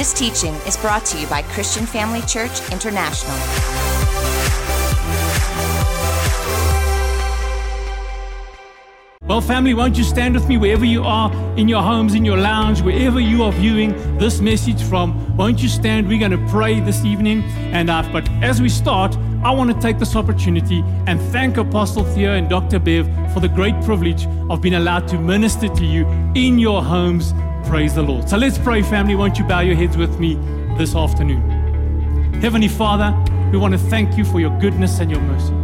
This teaching is brought to you by Christian Family Church International. Well, family, won't you stand with me wherever you are, in your homes, in your lounge, wherever you are viewing this message from? Won't you stand? We're going to pray this evening. And uh, but as we start, I want to take this opportunity and thank Apostle Theo and Dr. Bev for the great privilege of being allowed to minister to you in your homes. Praise the Lord. So let's pray, family. Won't you bow your heads with me this afternoon? Heavenly Father, we want to thank you for your goodness and your mercy.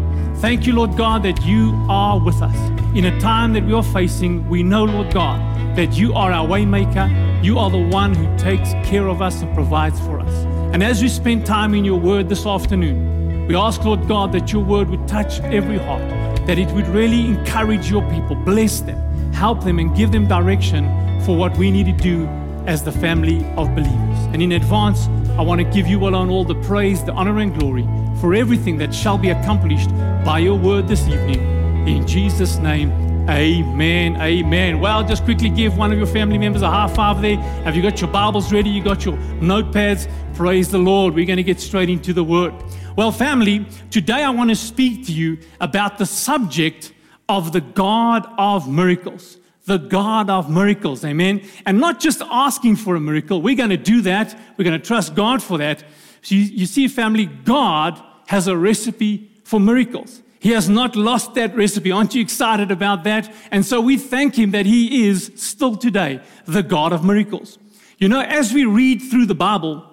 Thank you, Lord God, that you are with us. In a time that we are facing, we know, Lord God, that you are our waymaker. You are the one who takes care of us and provides for us. And as we spend time in your word this afternoon, we ask, Lord God, that your word would touch every heart, that it would really encourage your people, bless them, help them, and give them direction for what we need to do as the family of believers. And in advance, I want to give you alone all the praise, the honor, and glory for everything that shall be accomplished by your word this evening. In Jesus' name, amen. Amen. Well, just quickly give one of your family members a high five there. Have you got your Bibles ready? You got your notepads? Praise the Lord. We're going to get straight into the word. Well, family, today I want to speak to you about the subject of the God of miracles the God of miracles. Amen. And not just asking for a miracle. We're going to do that. We're going to trust God for that. You see, family, God has a recipe for miracles. He has not lost that recipe. Aren't you excited about that? And so we thank Him that He is still today the God of miracles. You know, as we read through the Bible,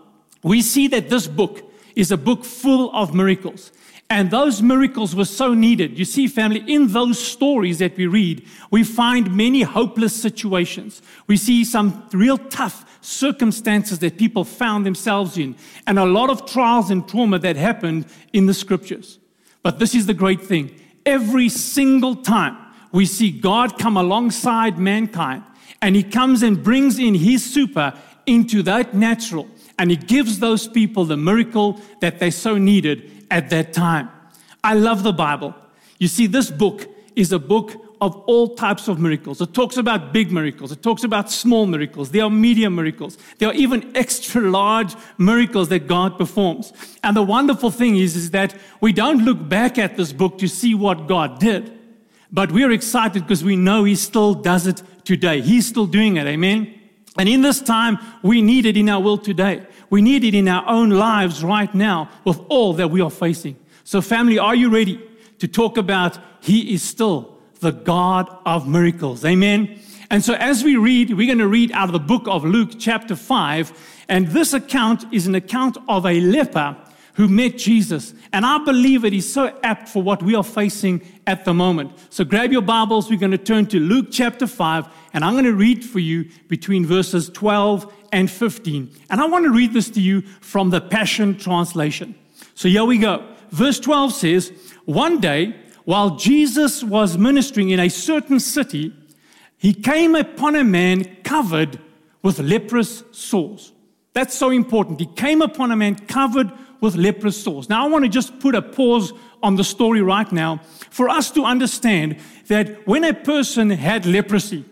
we see that this book is a book full of miracles. And those miracles were so needed. You see, family, in those stories that we read, we find many hopeless situations. We see some real tough circumstances that people found themselves in, and a lot of trials and trauma that happened in the scriptures. But this is the great thing every single time we see God come alongside mankind, and He comes and brings in His super into that natural, and He gives those people the miracle that they so needed at that time. I love the Bible. You see, this book is a book of all types of miracles. It talks about big miracles, it talks about small miracles, there are medium miracles, there are even extra large miracles that God performs. And the wonderful thing is, is that we don't look back at this book to see what God did, but we're excited because we know He still does it today. He's still doing it. Amen. And in this time, we need it in our world today. We need it in our own lives right now with all that we are facing. So, family, are you ready to talk about He is still the God of miracles? Amen. And so, as we read, we're going to read out of the book of Luke, chapter 5. And this account is an account of a leper who met Jesus. And I believe it is so apt for what we are facing at the moment. So grab your Bibles. We're going to turn to Luke chapter 5, and I'm going to read for you between verses 12 and 15. And I want to read this to you from the Passion Translation. So here we go. Verse 12 says, One day, while Jesus was ministering in a certain city, he came upon a man covered with leprous sores. That's so important. He came upon a man covered with leprous sores. Now, I want to just put a pause on the story right now for us to understand that when a person had leprosy,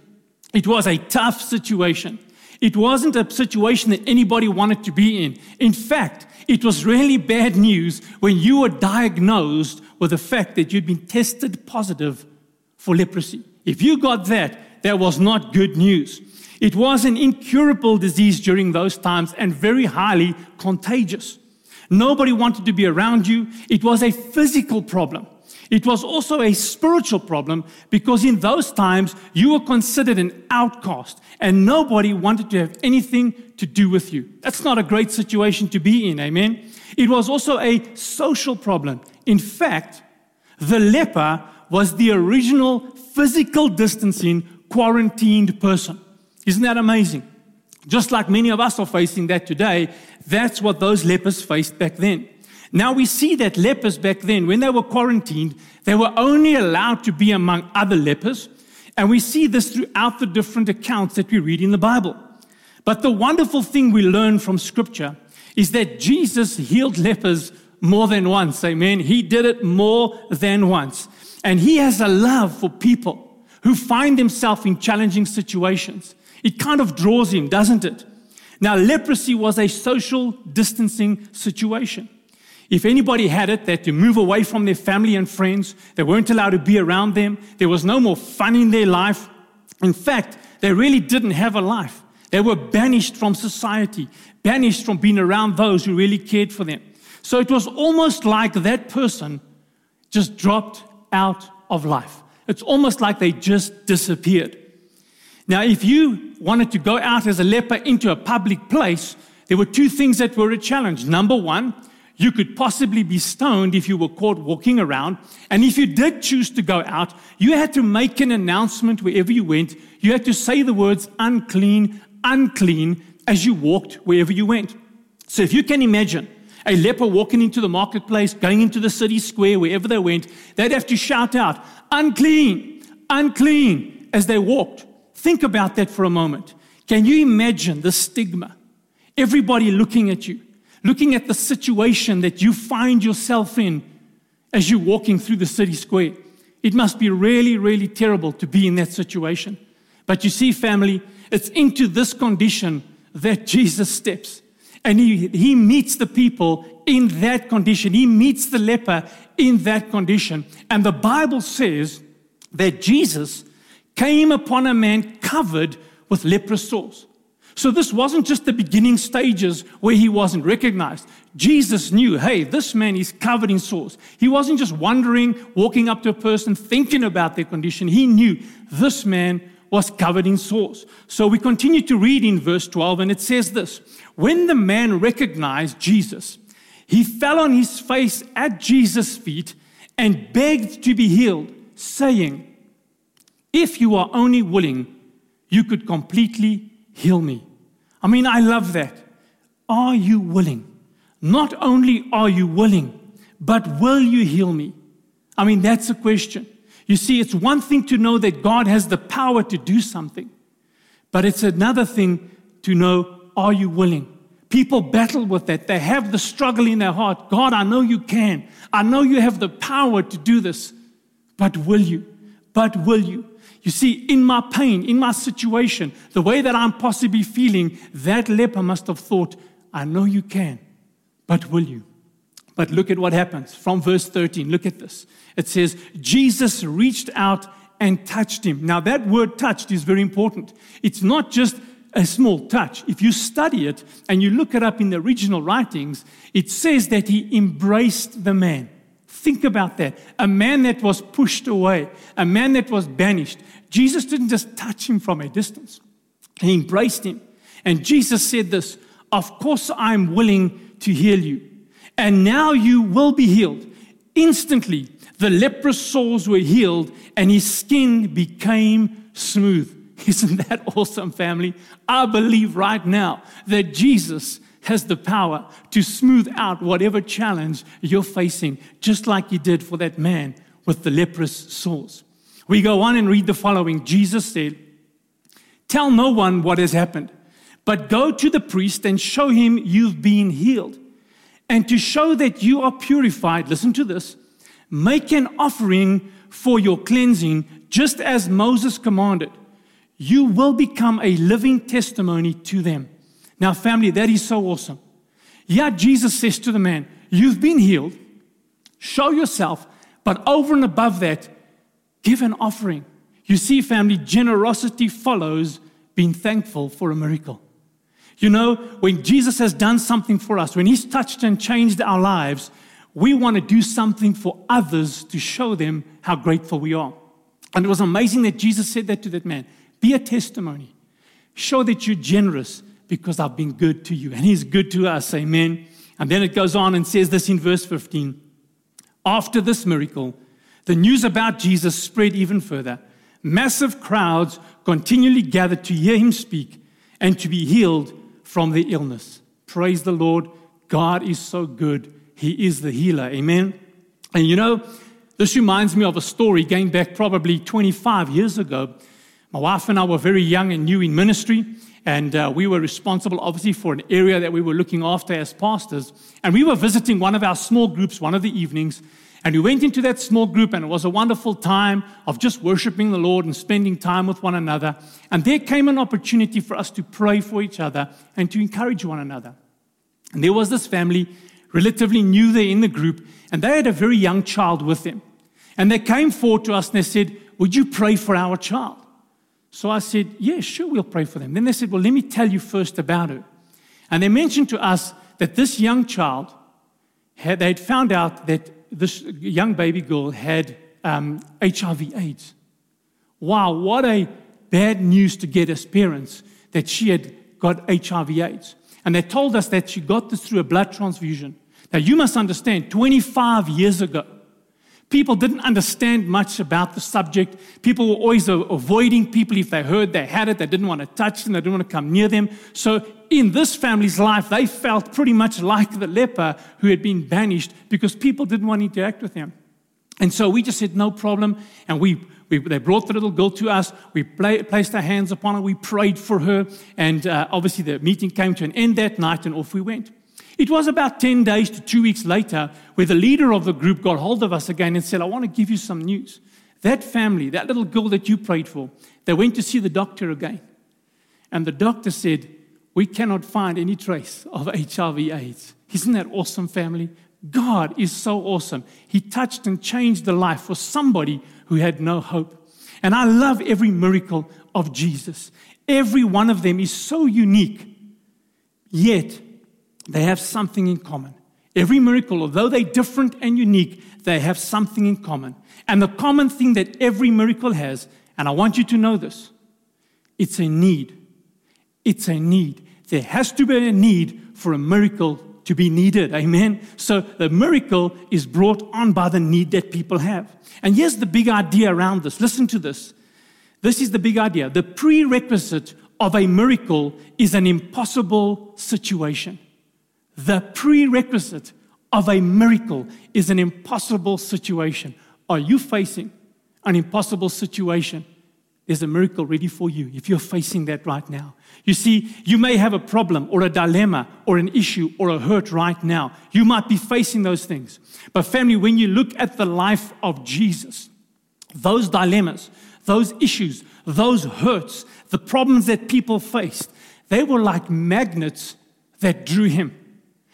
it was a tough situation. It wasn't a situation that anybody wanted to be in. In fact, it was really bad news when you were diagnosed with the fact that you'd been tested positive for leprosy. If you got that, that was not good news. It was an incurable disease during those times and very highly contagious. Nobody wanted to be around you. It was a physical problem. It was also a spiritual problem because in those times you were considered an outcast and nobody wanted to have anything to do with you. That's not a great situation to be in, amen? It was also a social problem. In fact, the leper was the original physical distancing quarantined person. Isn't that amazing? Just like many of us are facing that today, that's what those lepers faced back then. Now we see that lepers back then, when they were quarantined, they were only allowed to be among other lepers. And we see this throughout the different accounts that we read in the Bible. But the wonderful thing we learn from Scripture is that Jesus healed lepers more than once. Amen. He did it more than once. And He has a love for people who find themselves in challenging situations. It kind of draws Him, doesn't it? Now, leprosy was a social distancing situation. If anybody had it, they had to move away from their family and friends. They weren't allowed to be around them. There was no more fun in their life. In fact, they really didn't have a life. They were banished from society, banished from being around those who really cared for them. So it was almost like that person just dropped out of life. It's almost like they just disappeared. Now, if you wanted to go out as a leper into a public place, there were two things that were a challenge. Number one, you could possibly be stoned if you were caught walking around. And if you did choose to go out, you had to make an announcement wherever you went. You had to say the words unclean, unclean as you walked wherever you went. So if you can imagine a leper walking into the marketplace, going into the city square, wherever they went, they'd have to shout out, unclean, unclean, as they walked. Think about that for a moment. Can you imagine the stigma? Everybody looking at you, looking at the situation that you find yourself in as you're walking through the city square. It must be really, really terrible to be in that situation. But you see, family, it's into this condition that Jesus steps. And he, he meets the people in that condition. He meets the leper in that condition. And the Bible says that Jesus came upon a man covered with leprous sores. So this wasn't just the beginning stages where he wasn't recognized. Jesus knew, hey, this man is covered in sores. He wasn't just wandering, walking up to a person, thinking about their condition. He knew this man was covered in sores. So we continue to read in verse 12, and it says this When the man recognized Jesus, he fell on his face at Jesus' feet and begged to be healed, saying, If you are only willing, you could completely heal me. I mean, I love that. Are you willing? Not only are you willing, but will you heal me? I mean, that's a question. You see, it's one thing to know that God has the power to do something, but it's another thing to know are you willing? People battle with that. They have the struggle in their heart. God, I know you can. I know you have the power to do this, but will you? But will you? You see, in my pain, in my situation, the way that I'm possibly feeling, that leper must have thought, I know you can, but will you? But look at what happens from verse 13. Look at this. It says, Jesus reached out and touched him. Now, that word touched is very important. It's not just a small touch. If you study it and you look it up in the original writings, it says that he embraced the man. Think about that. A man that was pushed away, a man that was banished. Jesus didn't just touch him from a distance, he embraced him. And Jesus said this Of course, I'm willing to heal you. And now you will be healed. Instantly, the leprous sores were healed and his skin became smooth. Isn't that awesome, family? I believe right now that Jesus has the power to smooth out whatever challenge you're facing, just like he did for that man with the leprous sores. We go on and read the following Jesus said, Tell no one what has happened, but go to the priest and show him you've been healed. And to show that you are purified, listen to this make an offering for your cleansing, just as Moses commanded. You will become a living testimony to them. Now, family, that is so awesome. Yeah, Jesus says to the man, You've been healed. Show yourself, but over and above that, give an offering. You see, family, generosity follows being thankful for a miracle. You know, when Jesus has done something for us, when He's touched and changed our lives, we want to do something for others to show them how grateful we are. And it was amazing that Jesus said that to that man Be a testimony. Show that you're generous because I've been good to you. And He's good to us. Amen. And then it goes on and says this in verse 15. After this miracle, the news about Jesus spread even further. Massive crowds continually gathered to hear him speak and to be healed from the illness. Praise the Lord. God is so good. He is the healer. Amen. And you know, this reminds me of a story going back probably 25 years ago. My wife and I were very young and new in ministry, and uh, we were responsible, obviously, for an area that we were looking after as pastors. And we were visiting one of our small groups one of the evenings, And we went into that small group, and it was a wonderful time of just worshiping the Lord and spending time with one another. And there came an opportunity for us to pray for each other and to encourage one another. And there was this family, relatively new there in the group, and they had a very young child with them. And they came forward to us and they said, Would you pray for our child? So I said, Yeah, sure, we'll pray for them. Then they said, Well, let me tell you first about her. And they mentioned to us that this young child, had, they'd found out that this young baby girl had um, HIV AIDS. Wow, what a bad news to get as parents that she had got HIV AIDS. And they told us that she got this through a blood transfusion. Now, you must understand, 25 years ago, people didn't understand much about the subject. People were always avoiding people if they heard they had it. They didn't want to touch them, they didn't want to come near them. So in this family's life, they felt pretty much like the leper who had been banished because people didn't want to interact with him. And so we just said, no problem. And we, we they brought the little girl to us. We play, placed our hands upon her. We prayed for her. And uh, obviously, the meeting came to an end that night, and off we went. It was about 10 days to two weeks later where the leader of the group got hold of us again and said, I want to give you some news. That family, that little girl that you prayed for, they went to see the doctor again. And the doctor said, we cannot find any trace of HIV AIDS. Isn't that awesome, family? God is so awesome. He touched and changed the life for somebody who had no hope. And I love every miracle of Jesus. Every one of them is so unique, yet they have something in common. Every miracle, although they're different and unique, they have something in common. And the common thing that every miracle has, and I want you to know this, it's a need. It's a need. There has to be a need for a miracle to be needed. Amen. So the miracle is brought on by the need that people have. And here's the big idea around this. Listen to this. This is the big idea. The prerequisite of a miracle is an impossible situation. The prerequisite of a miracle is an impossible situation. Are you facing an impossible situation? There's a miracle ready for you if you're facing that right now. You see, you may have a problem or a dilemma or an issue or a hurt right now. You might be facing those things. But, family, when you look at the life of Jesus, those dilemmas, those issues, those hurts, the problems that people faced, they were like magnets that drew him.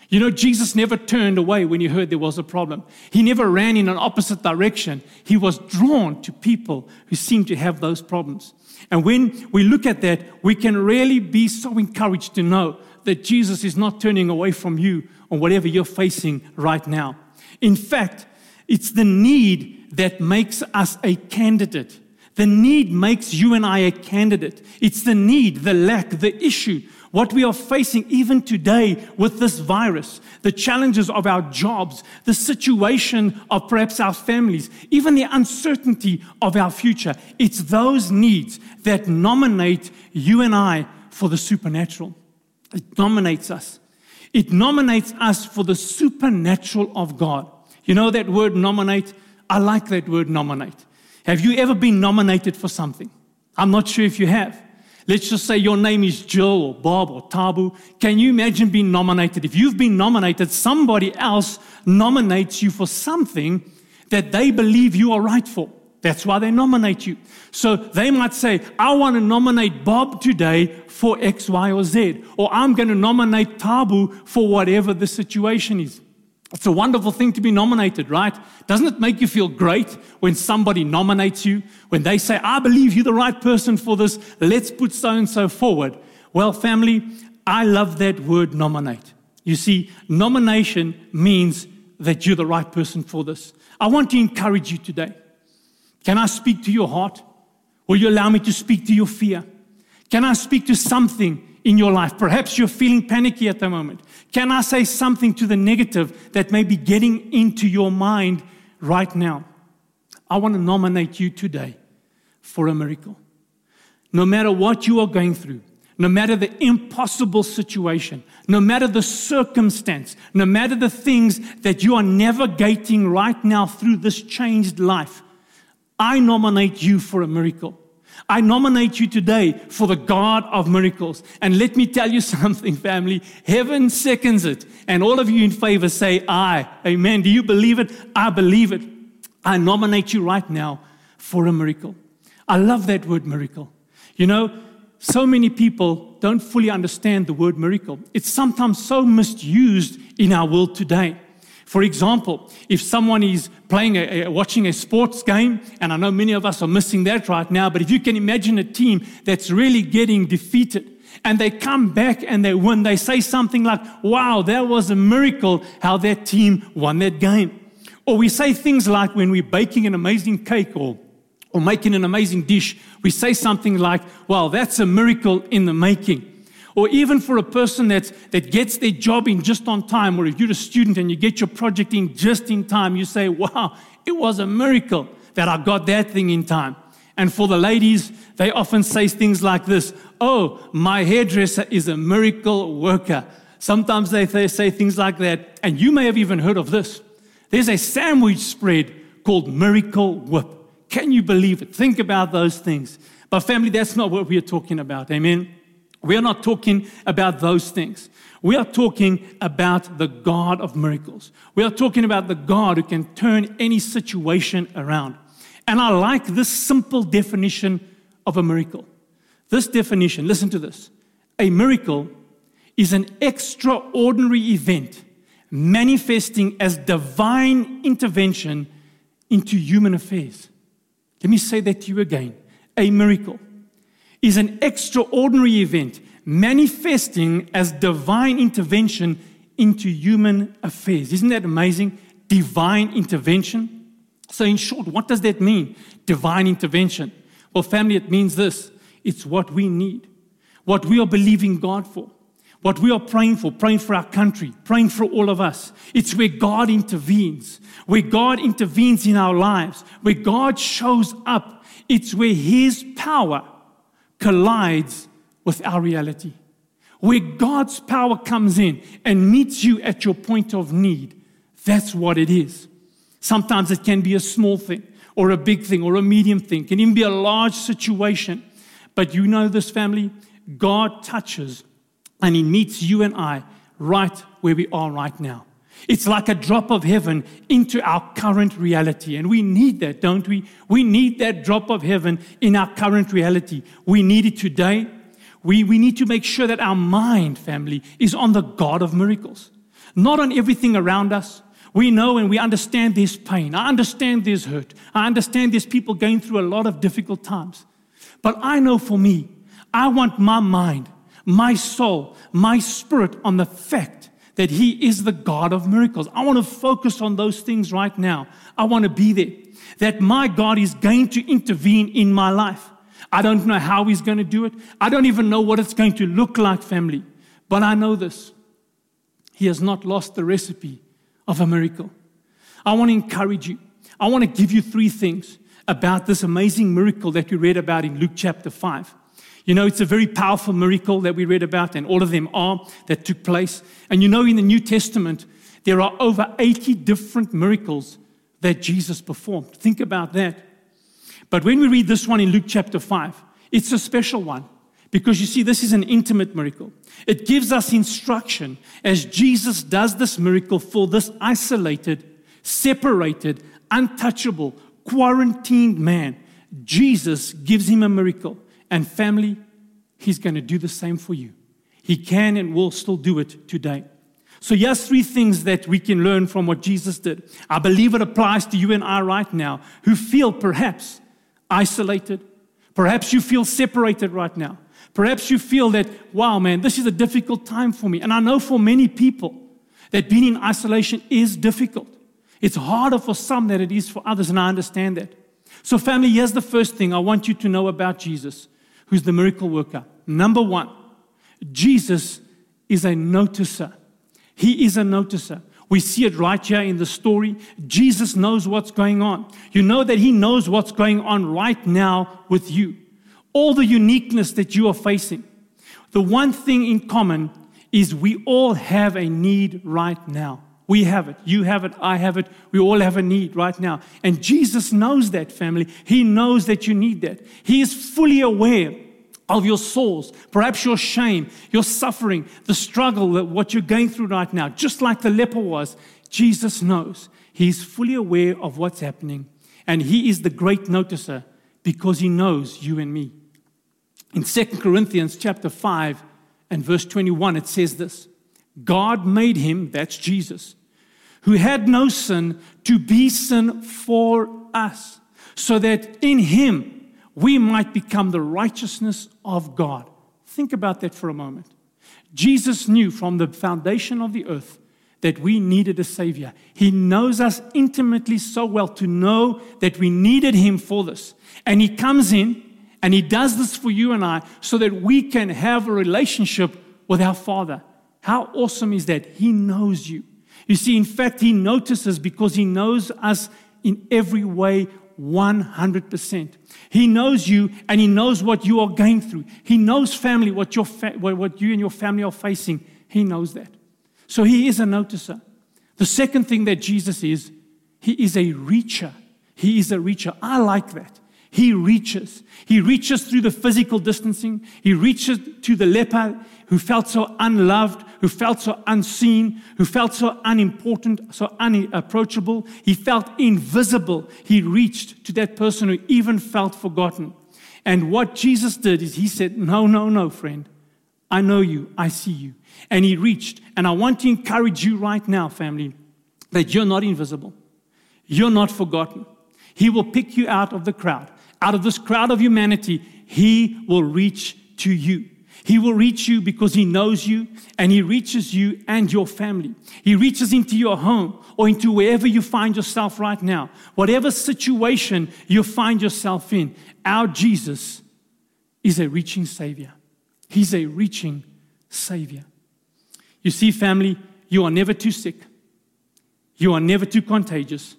You know, Jesus never turned away when he heard there was a problem. He never ran in an opposite direction. He was drawn to people who seemed to have those problems. And when we look at that, we can really be so encouraged to know that Jesus is not turning away from you or whatever you're facing right now. In fact, it's the need that makes us a candidate. The need makes you and I a candidate. It's the need, the lack, the issue what we are facing even today with this virus, the challenges of our jobs, the situation of perhaps our families, even the uncertainty of our future. It's those needs that nominate you and I for the supernatural. It nominates us. It nominates us for the supernatural of God. You know that word nominate? I like that word nominate. Have you ever been nominated for something? I'm not sure if you have. Let's just say your name is Jill or Bob or Tabu. Can you imagine being nominated? If you've been nominated, somebody else nominates you for something that they believe you are right for. That's why they nominate you. So they might say, I want to nominate Bob today for X, Y, or Z. Or I'm going to nominate Tabu for whatever the situation is. It's a wonderful thing to be nominated, right? Doesn't it make you feel great when somebody nominates you? When they say, I believe you're the right person for this, let's put so and so forward. Well, family, I love that word nominate. You see, nomination means that you're the right person for this. I want to encourage you today. Can I speak to your heart? Will you allow me to speak to your fear? Can I speak to something in your life? Perhaps you're feeling panicky at the moment. Can I say something to the negative that may be getting into your mind right now? I want to nominate you today for a miracle. No matter what you are going through, no matter the impossible situation, no matter the circumstance, no matter the things that you are navigating right now through this changed life, I nominate you for a miracle. I nominate you today for the God of miracles. And let me tell you something, family. Heaven seconds it. And all of you in favor say, aye. Amen. Do you believe it? I believe it. I nominate you right now for a miracle. I love that word miracle. You know, so many people don't fully understand the word miracle. It's sometimes so misused in our world today. For example, if someone is playing a, a, watching a sports game, and I know many of us are missing that right now, but if you can imagine a team that's really getting defeated and they come back and they win, they say something like, Wow, that was a miracle how that team won that game. Or we say things like when we're baking an amazing cake or or making an amazing dish, we say something like, wow, that's a miracle in the making or even for a person that's, that gets their job in just on time, or if you're a student and you get your project in just in time, you say, Wow, it was a miracle that I got that thing in time. And for the ladies, they often say things like this Oh, my hairdresser is a miracle worker. Sometimes they, they say things like that. And you may have even heard of this. There's a sandwich spread called Miracle Whip. Can you believe it? Think about those things. But, family, that's not what we are talking about. Amen. We are not talking about those things. We are talking about the God of miracles. We are talking about the God who can turn any situation around. And I like this simple definition of a miracle. This definition, listen to this. A miracle is an extraordinary event manifesting as divine intervention into human affairs. Let me say that to you again. A miracle is an extraordinary event manifesting as divine intervention into human affairs. Isn't that amazing? Divine intervention. So, in short, what does that mean? Divine intervention. Well, family, it means this it's what we need, what we are believing God for, what we are praying for, praying for our country, praying for all of us. It's where God intervenes, where God intervenes in our lives, where God shows up. It's where His power collides with our reality. Where God's power comes in and meets you at your point of need, that's what it is. Sometimes it can be a small thing, or a big thing, or a medium thing, it can even be a large situation. But you know this family, God touches and He meets you and I right where we are right now. It's like a drop of heaven into our current reality. And we need that, don't we? We need that drop of heaven in our current reality. We need it today. We, we need to make sure that our mind, family, is on the God of miracles, not on everything around us. We know and we understand this pain. I understand this hurt. I understand there's people going through a lot of difficult times. But I know for me, I want my mind, my soul, my spirit on the fact that He is the God of miracles. I want to focus on those things right now. I want to be there. That my God is going to intervene in my life. I don't know how He's going to do it. I don't even know what it's going to look like, family. But I know this He has not lost the recipe of a miracle. I want to encourage you. I want to give you three things about this amazing miracle that we read about in Luke chapter 5. You know, it's a very powerful miracle that we read about, and all of them are that took place. And you know, in the New Testament, there are over 80 different miracles that Jesus performed. Think about that. But when we read this one in Luke chapter 5, it's a special one because you see, this is an intimate miracle. It gives us instruction as Jesus does this miracle for this isolated, separated, untouchable, quarantined man. Jesus gives him a miracle. And family, He's going to do the same for you. He can and will still do it today. So, here's three things that we can learn from what Jesus did. I believe it applies to you and I right now who feel perhaps isolated. Perhaps you feel separated right now. Perhaps you feel that, wow, man, this is a difficult time for me. And I know for many people that being in isolation is difficult. It's harder for some than it is for others, and I understand that. So, family, here's the first thing I want you to know about Jesus who's the miracle worker. Number one, Jesus is a noticer. He is a noticer. We see it right here in the story. Jesus knows what's going on. You know that He knows what's going on right now with you. All the uniqueness that you are facing. The one thing in common is we all have a need right now. We have it. You have it. I have it. We all have a need right now. And Jesus knows that, family. He knows that you need that. He is fully aware of your souls, perhaps your shame, your suffering, the struggle, that what you're going through right now, just like the leper was. Jesus knows. He's fully aware of what's happening. And He is the great noticer because He knows you and me. In 2 Corinthians chapter 5 and verse 21, it says this God made Him, that's Jesus, who had no sin, to be sin for us, so that in Him, we might become the righteousness of God. Think about that for a moment. Jesus knew from the foundation of the earth that we needed a Savior. He knows us intimately so well to know that we needed Him for this. And He comes in and He does this for you and I so that we can have a relationship with our Father. How awesome is that? He knows you. You see, in fact, He notices because He knows us in every way 100%. He knows you and He knows what you are going through. He knows family, what, your fa- what you and your family are facing. He knows that. So He is a noticer. The second thing that Jesus is, He is a reacher. He is a reacher. I like that. He reaches. He reaches through the physical distancing. He reaches to the leper who felt so unloved, who felt so unseen, who felt so unimportant, so unapproachable. He felt invisible. He reached to that person who even felt forgotten. And what Jesus did is he said, No, no, no, friend. I know you. I see you. And he reached. And I want to encourage you right now, family, that you're not invisible. You're not forgotten. He will pick you out of the crowd. Out of this crowd of humanity, he will reach to you. He will reach you because He knows you and He reaches you and your family. He reaches into your home or into wherever you find yourself right now. Whatever situation you find yourself in, our Jesus is a reaching Savior. He's a reaching Savior. You see, family, you are never too sick. You are never too contagious,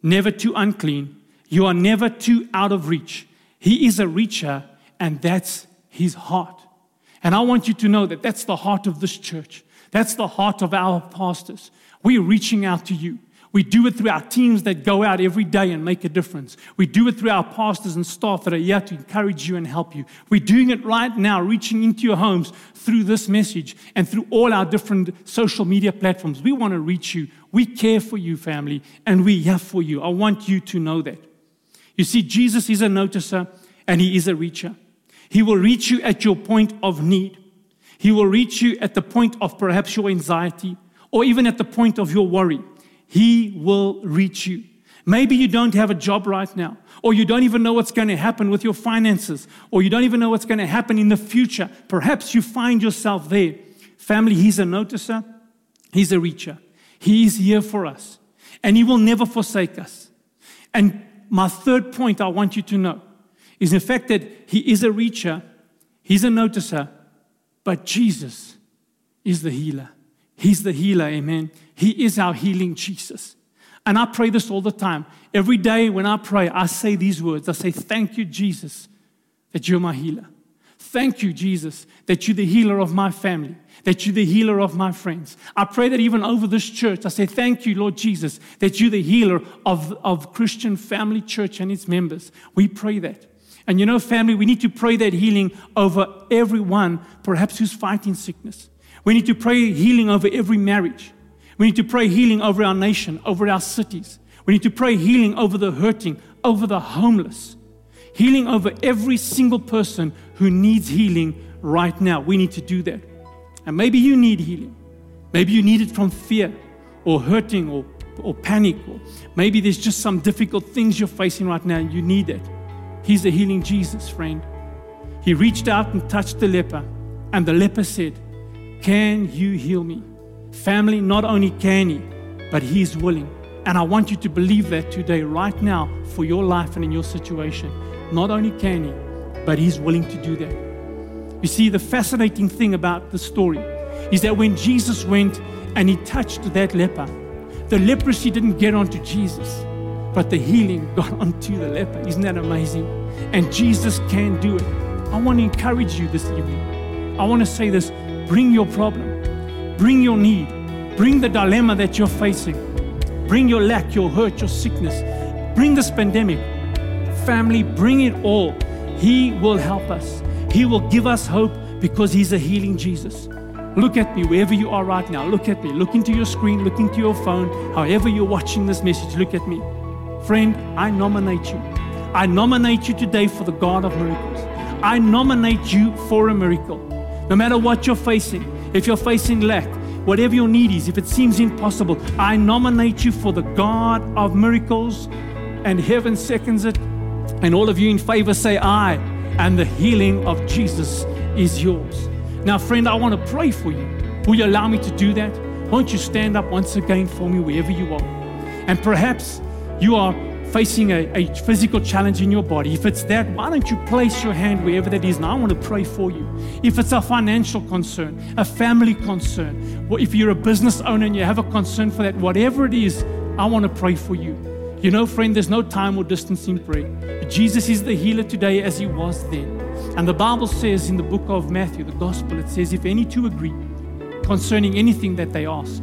never too unclean. You are never too out of reach. He is a reacher, and that's His heart. And I want you to know that that's the heart of this church. That's the heart of our pastors. We're reaching out to you. We do it through our teams that go out every day and make a difference. We do it through our pastors and staff that are here to encourage you and help you. We're doing it right now, reaching into your homes through this message and through all our different social media platforms. We want to reach you. We care for you, family, and we're here for you. I want you to know that. You see, Jesus is a noticer and he is a reacher. He will reach you at your point of need. He will reach you at the point of perhaps your anxiety or even at the point of your worry. He will reach you. Maybe you don't have a job right now, or you don't even know what's going to happen with your finances, or you don't even know what's going to happen in the future. Perhaps you find yourself there. Family, He's a noticer, He's a reacher. He is here for us, and He will never forsake us. And my third point I want you to know is in fact that he is a reacher, he's a noticer, but Jesus is the healer. He's the healer, amen. He is our healing Jesus. And I pray this all the time. Every day when I pray, I say these words I say, Thank you, Jesus, that you're my healer. Thank you, Jesus, that you're the healer of my family, that you're the healer of my friends. I pray that even over this church, I say, Thank you, Lord Jesus, that you're the healer of, of Christian Family Church and its members. We pray that. And you know, family, we need to pray that healing over everyone, perhaps who's fighting sickness. We need to pray healing over every marriage. We need to pray healing over our nation, over our cities. We need to pray healing over the hurting, over the homeless. Healing over every single person who needs healing right now. We need to do that. And maybe you need healing. Maybe you need it from fear or hurting or, or panic. Or maybe there's just some difficult things you're facing right now and you need it. He's the healing Jesus, friend. He reached out and touched the leper, and the leper said, Can you heal me? Family, not only can he, but he's willing. And I want you to believe that today, right now, for your life and in your situation. Not only can he, but he's willing to do that. You see, the fascinating thing about the story is that when Jesus went and he touched that leper, the leprosy didn't get onto Jesus but the healing got onto the leper. Isn't that amazing? And Jesus can do it. I want to encourage you this evening. I want to say this bring your problem, bring your need, Bring the dilemma that you're facing. Bring your lack, your hurt, your sickness. Bring this pandemic. Family, bring it all. He will help us. He will give us hope because He's a healing Jesus. Look at me wherever you are right now. Look at me. Look into your screen, look into your phone. However, you're watching this message, look at me. Friend, I nominate you. I nominate you today for the God of miracles. I nominate you for a miracle. No matter what you're facing, if you're facing lack, whatever your need is, if it seems impossible, I nominate you for the God of miracles. And heaven seconds it. And all of you in favor say, aye. And the healing of Jesus is yours. Now, friend, I want to pray for you. Will you allow me to do that? Won't you stand up once again for me wherever you are? And perhaps you are facing a, a, physical challenge in your body, if it's that, why don't you place your hand wherever that is? And I want to pray for you. If it's a financial concern, a family concern, or if you're a business owner and you have a concern for that, whatever it is, I want to pray for you. You know, friend, there's no time or distance in prayer. Jesus is the healer today as he was then. And the Bible says in the book of Matthew, the gospel, it says, if any two agree concerning anything that they ask,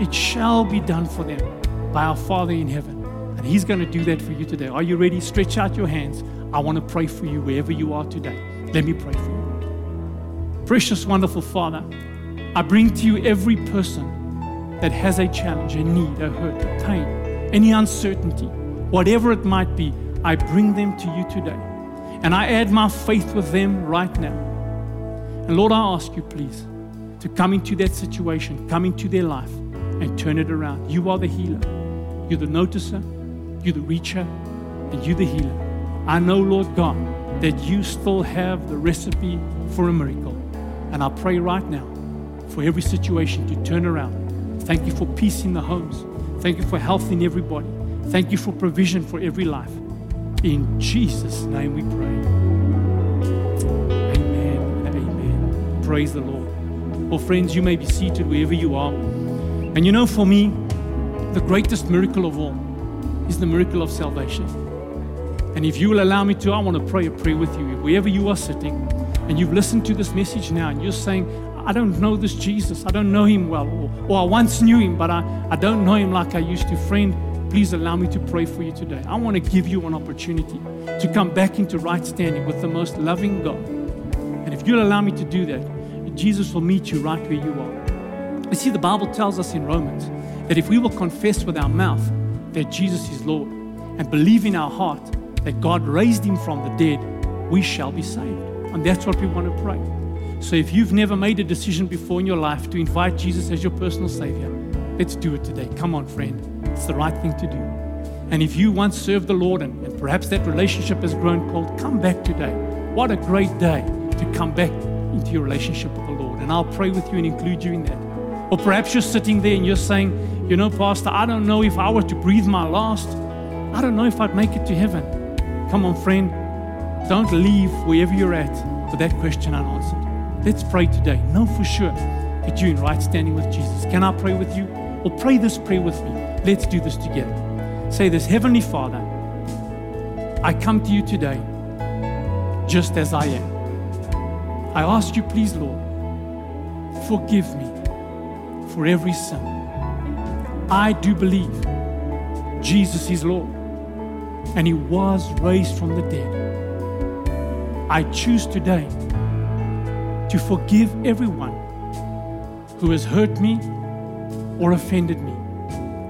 it shall be done for them by our Father in heaven. And He's going to do that for you today. Are you ready? Stretch out your hands. I want to pray for you wherever you are today. Let me pray for you. Precious, wonderful Father, I bring to you every person that has a challenge, a need, a hurt, a pain, any uncertainty, whatever it might be, I bring them to you today. And I add my faith with them right now. And Lord, I ask you, please, to come into that situation, come into their life, and turn it around. You are the healer, you're the noticer, you're the reacher, and you're the healer. I know, Lord God, that you still have the recipe for a miracle. And I pray right now for every situation to turn around. Thank you for peace in the homes. Thank you for health in everybody. Thank you for provision for every life. In Jesus' name we pray. Amen amen. Praise the Lord. Well, friends, you may be seated wherever you are. And you know, for me, the greatest miracle of all is the miracle of salvation. And if you will allow me to, I want to pray a prayer with you. Wherever you are sitting and you've listened to this message now and you're saying, I don't know this Jesus, I don't know him well, or, or I once knew him, but I, I don't know him like I used to. Friend, please allow me to pray for you today. I want to give you an opportunity to come back into right standing with the most loving God. And if you'll allow me to do that, Jesus will meet you right where you are. You see, the Bible tells us in Romans that if we will confess with our mouth that Jesus is Lord and believe in our heart that God raised him from the dead, we shall be saved. And that's what we want to pray. So if you've never made a decision before in your life to invite Jesus as your personal Savior, let's do it today. Come on, friend. It's the right thing to do. And if you once served the Lord and, and perhaps that relationship has grown cold, come back today. What a great day to come back into your relationship with the Lord. And I'll pray with you and include you in that. Or perhaps you're sitting there and you're saying, you know, Pastor, I don't know if I were to breathe my last, I don't know if I'd make it to heaven. Come on, friend. Don't leave wherever you're at with that question unanswered. Let's pray today. Know for sure that you're in right standing with Jesus. Can I pray with you? Or pray this prayer with me. Let's do this together. Say this Heavenly Father, I come to you today just as I am. I ask you, please, Lord, forgive me for every sin. I do believe Jesus is Lord and He was raised from the dead. I choose today to forgive everyone who has hurt me or offended me.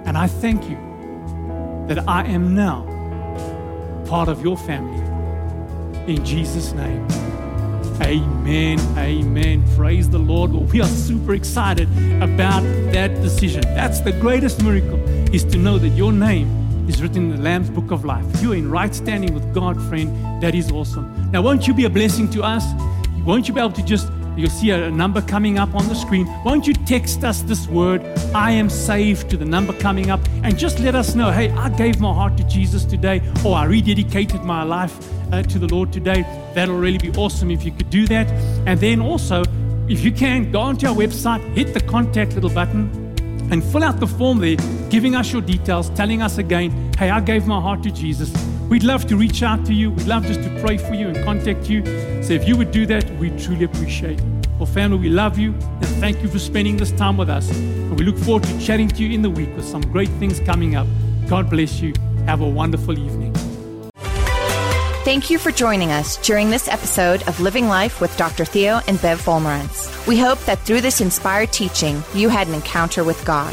And I thank you that I am now part of your family. In Jesus' name. Amen. Amen. Praise the Lord. Well, we are super excited about that decision. That's the greatest miracle is to know that your name is written in the Lamb's book of life. You're in right standing with God, friend. That is awesome. Now, won't you be a blessing to us? Won't you be able to just You'll see a number coming up on the screen. Won't you text us this word, I am saved, to the number coming up and just let us know, hey, I gave my heart to Jesus today, or I rededicated my life uh, to the Lord today. That'll really be awesome if you could do that. And then also, if you can, go onto our website, hit the contact little button, and fill out the form there, giving us your details, telling us again, hey, I gave my heart to Jesus. We'd love to reach out to you. We'd love just to pray for you and contact you. So if you would do that, we truly appreciate it. Well, family, we love you and thank you for spending this time with us. And we look forward to chatting to you in the week with some great things coming up. God bless you. Have a wonderful evening. Thank you for joining us during this episode of Living Life with Dr. Theo and Bev Wolmarans. We hope that through this inspired teaching, you had an encounter with God.